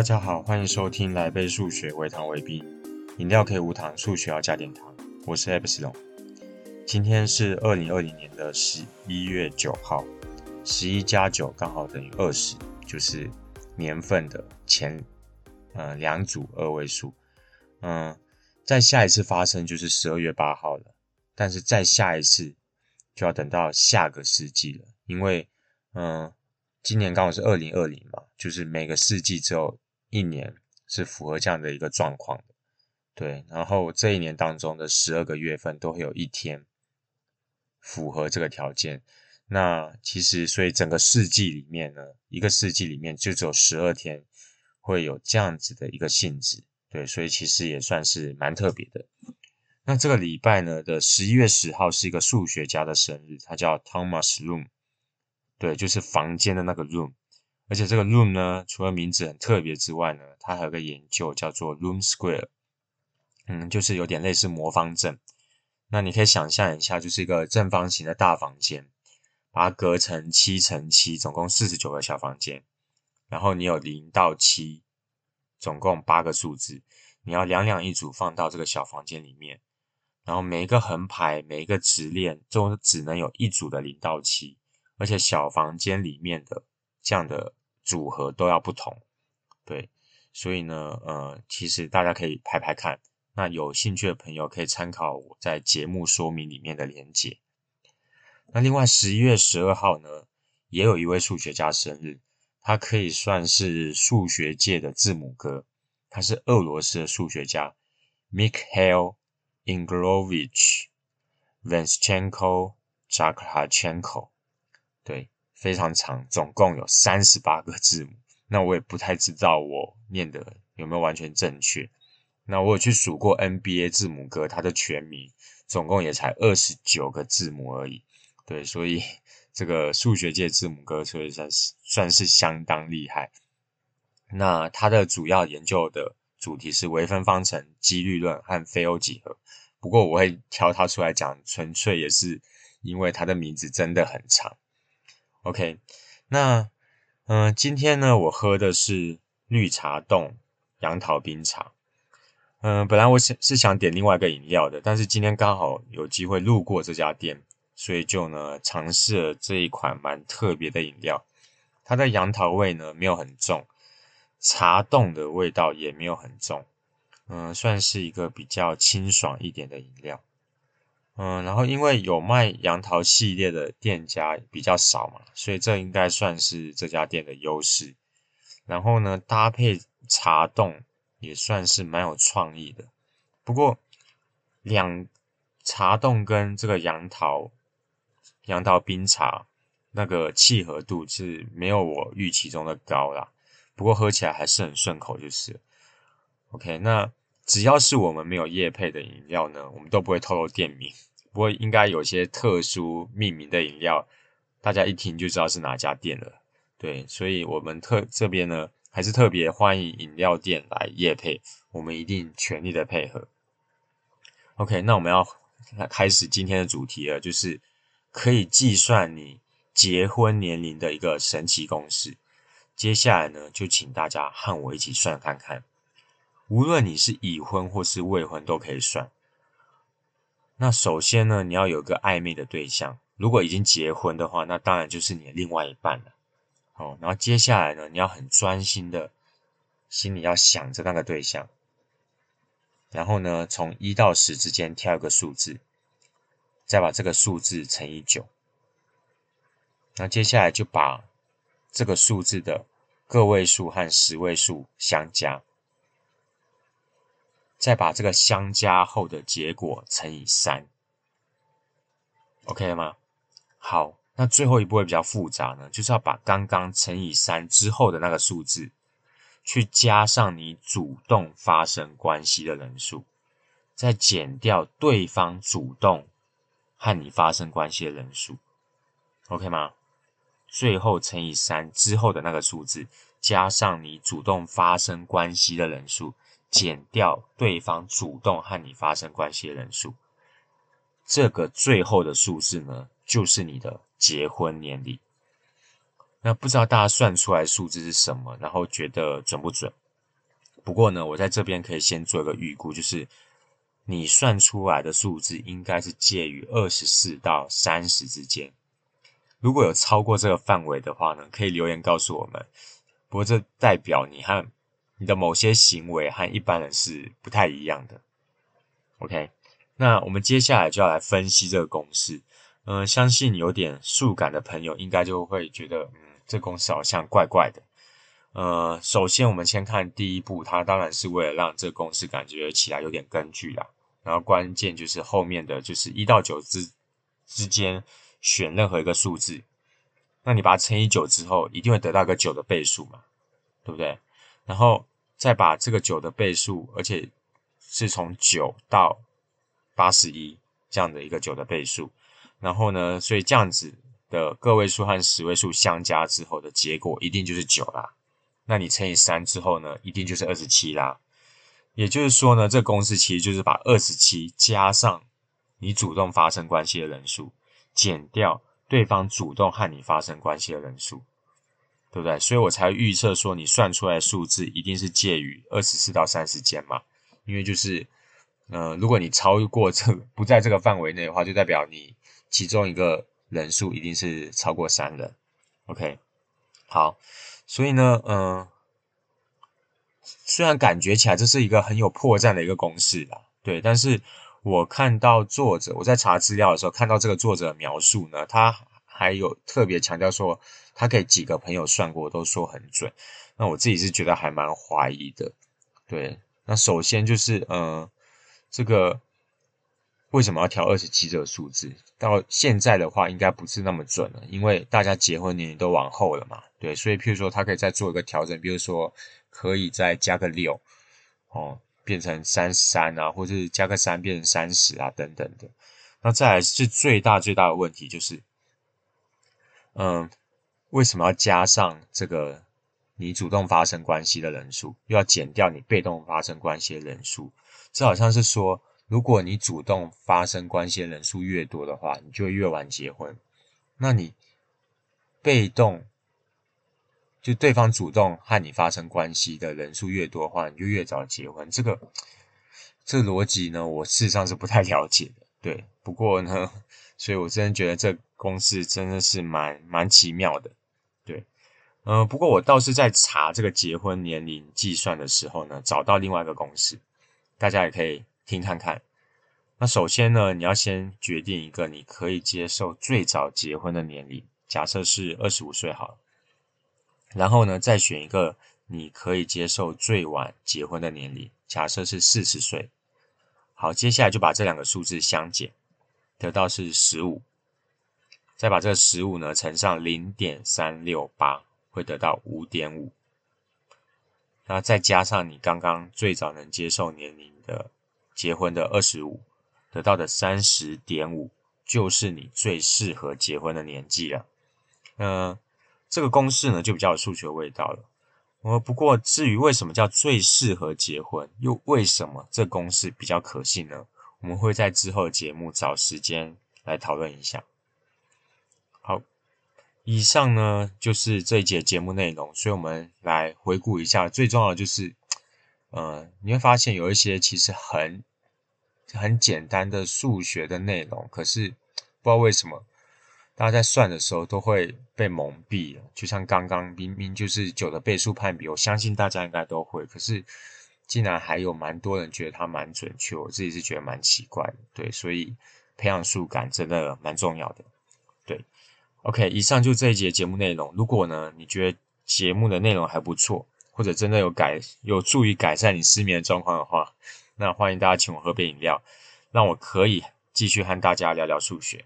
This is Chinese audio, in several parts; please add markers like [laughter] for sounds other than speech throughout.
大家好，欢迎收听来杯数学，微糖微冰，饮料可以无糖，数学要加点糖。我是 Epsilon，今天是二零二零年的十一月九号，十一加九刚好等于二十，就是年份的前呃两组二位数。嗯，再下一次发生就是十二月八号了，但是再下一次就要等到下个世纪了，因为嗯。今年刚好是二零二零嘛，就是每个世纪只有一年是符合这样的一个状况的，对。然后这一年当中的十二个月份都会有一天符合这个条件。那其实，所以整个世纪里面呢，一个世纪里面就只有十二天会有这样子的一个性质，对。所以其实也算是蛮特别的。那这个礼拜呢的十一月十号是一个数学家的生日，他叫 Thomas Room。对，就是房间的那个 room，而且这个 room 呢，除了名字很特别之外呢，它还有个研究叫做 room square，嗯，就是有点类似魔方阵。那你可以想象一下，就是一个正方形的大房间，把它隔成七乘七，总共四十九个小房间，然后你有零到七，总共八个数字，你要两两一组放到这个小房间里面，然后每一个横排，每一个直链，都只能有一组的零到七。而且小房间里面的这样的组合都要不同，对，所以呢，呃，其实大家可以排排看，那有兴趣的朋友可以参考我在节目说明里面的连结。那另外十一月十二号呢，也有一位数学家生日，他可以算是数学界的字母哥，他是俄罗斯的数学家 Mikhail Igorevich Vanschenko-Zakharchenko 对，非常长，总共有三十八个字母。那我也不太知道我念的有没有完全正确。那我有去数过 NBA 字母哥，他的全名总共也才二十九个字母而已。对，所以 [laughs] 这个数学界字母哥所以算是算是相当厉害。那他的主要研究的主题是微分方程、几率论和非欧几何。不过我会挑他出来讲，纯粹也是因为他的名字真的很长。OK，那嗯、今天呢，我喝的是绿茶冻杨桃冰茶。嗯、本来我是是想点另外一个饮料的，但是今天刚好有机会路过这家店，所以就呢尝试了这一款蛮特别的饮料。它的杨桃味呢没有很重，茶冻的味道也没有很重，嗯、算是一个比较清爽一点的饮料。嗯，然后因为有卖杨桃系列的店家比较少嘛，所以这应该算是这家店的优势。然后呢，搭配茶冻也算是蛮有创意的。不过，两茶冻跟这个杨桃杨桃冰茶那个契合度是没有我预期中的高啦。不过喝起来还是很顺口，就是。OK，那只要是我们没有业配的饮料呢，我们都不会透露店名。不过应该有些特殊命名的饮料，大家一听就知道是哪家店了。对，所以我们特这边呢，还是特别欢迎饮料店来夜配，我们一定全力的配合。OK，那我们要开始今天的主题了，就是可以计算你结婚年龄的一个神奇公式。接下来呢，就请大家和我一起算看看，无论你是已婚或是未婚都可以算。那首先呢，你要有个暧昧的对象。如果已经结婚的话，那当然就是你的另外一半了。好，然后接下来呢，你要很专心的，心里要想着那个对象。然后呢，从一到十之间挑一个数字，再把这个数字乘以九。那接下来就把这个数字的个位数和十位数相加。再把这个相加后的结果乘以三，OK 吗？好，那最后一步会比较复杂呢，就是要把刚刚乘以三之后的那个数字，去加上你主动发生关系的人数，再减掉对方主动和你发生关系的人数，OK 吗？最后乘以三之后的那个数字，加上你主动发生关系的人数。减掉对方主动和你发生关系的人数，这个最后的数字呢，就是你的结婚年龄。那不知道大家算出来数字是什么，然后觉得准不准？不过呢，我在这边可以先做一个预估，就是你算出来的数字应该是介于二十四到三十之间。如果有超过这个范围的话呢，可以留言告诉我们。不过这代表你和你的某些行为和一般人是不太一样的。OK，那我们接下来就要来分析这个公式。嗯、呃，相信有点数感的朋友应该就会觉得，嗯，这公式好像怪怪的。呃，首先我们先看第一步，它当然是为了让这个公式感觉起来有点根据啦。然后关键就是后面的就是一到九之之间选任何一个数字，那你把它乘以九之后，一定会得到个九的倍数嘛，对不对？然后再把这个九的倍数，而且是从九到八十一这样的一个九的倍数，然后呢，所以这样子的个位数和十位数相加之后的结果一定就是九啦。那你乘以三之后呢，一定就是二十七啦。也就是说呢，这公式其实就是把二十七加上你主动发生关系的人数，减掉对方主动和你发生关系的人数。对不对？所以我才预测说，你算出来的数字一定是介于二十四到三十间嘛。因为就是，呃，如果你超过这不在这个范围内的话，就代表你其中一个人数一定是超过三人。OK，好，所以呢，嗯、虽然感觉起来这是一个很有破绽的一个公式啦，对，但是我看到作者我在查资料的时候，看到这个作者的描述呢，他还有特别强调说。他给几个朋友算过，都说很准。那我自己是觉得还蛮怀疑的。对，那首先就是，呃，这个为什么要挑二十七这个数字？到现在的话，应该不是那么准了，因为大家结婚年龄都往后了嘛。对，所以譬如说，他可以再做一个调整，比如说可以再加个六，哦，变成三十三啊，或者是加个三变成三十啊，等等的。那再来是最大最大的问题，就是，嗯、为什么要加上这个你主动发生关系的人数，又要减掉你被动发生关系的人数？这好像是说，如果你主动发生关系的人数越多的话，你就越晚结婚。那你被动，就对方主动和你发生关系的人数越多的话，你就越早结婚。这个这逻辑呢，我事实上是不太了解的。对，不过呢，所以我真的觉得这公式真的是蛮蛮奇妙的。对，嗯、不过我倒是在查这个结婚年龄计算的时候呢，找到另外一个公式，大家也可以听看看。那首先呢，你要先决定一个你可以接受最早结婚的年龄，假设是二十五岁好了。然后呢，再选一个你可以接受最晚结婚的年龄，假设是四十岁。好，接下来就把这两个数字相减，得到是十五。再把这个十五呢乘上零点三六八，会得到五点五。那再加上你刚刚最早能接受年龄的结婚的二十五，得到的三十点五，就是你最适合结婚的年纪了。嗯，这个公式呢就比较有数学味道了。呃，不过至于为什么叫最适合结婚，又为什么这公式比较可信呢？我们会在之后的节目找时间来讨论一下。好，以上呢就是这一节节目内容，所以我们来回顾一下。最重要的就是，呃，你会发现有一些其实很很简单的数学的内容，可是不知道为什么大家在算的时候都会被蒙蔽了。就像刚刚明明就是九的倍数判比，我相信大家应该都会，可是竟然还有蛮多人觉得它蛮准确，我自己是觉得蛮奇怪的。对，所以培养数感真的蛮重要的。对。OK，以上就这一节节目内容。如果呢，你觉得节目的内容还不错，或者真的有改有助于改善你失眠的状况的话，那欢迎大家请我喝杯饮料，让我可以继续和大家聊聊数学。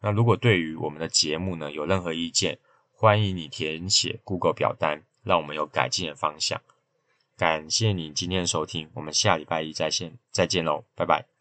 那如果对于我们的节目呢，有任何意见，欢迎你填写 Google 表单，让我们有改进的方向。感谢你今天的收听，我们下礼拜一再见，再见喽，拜拜。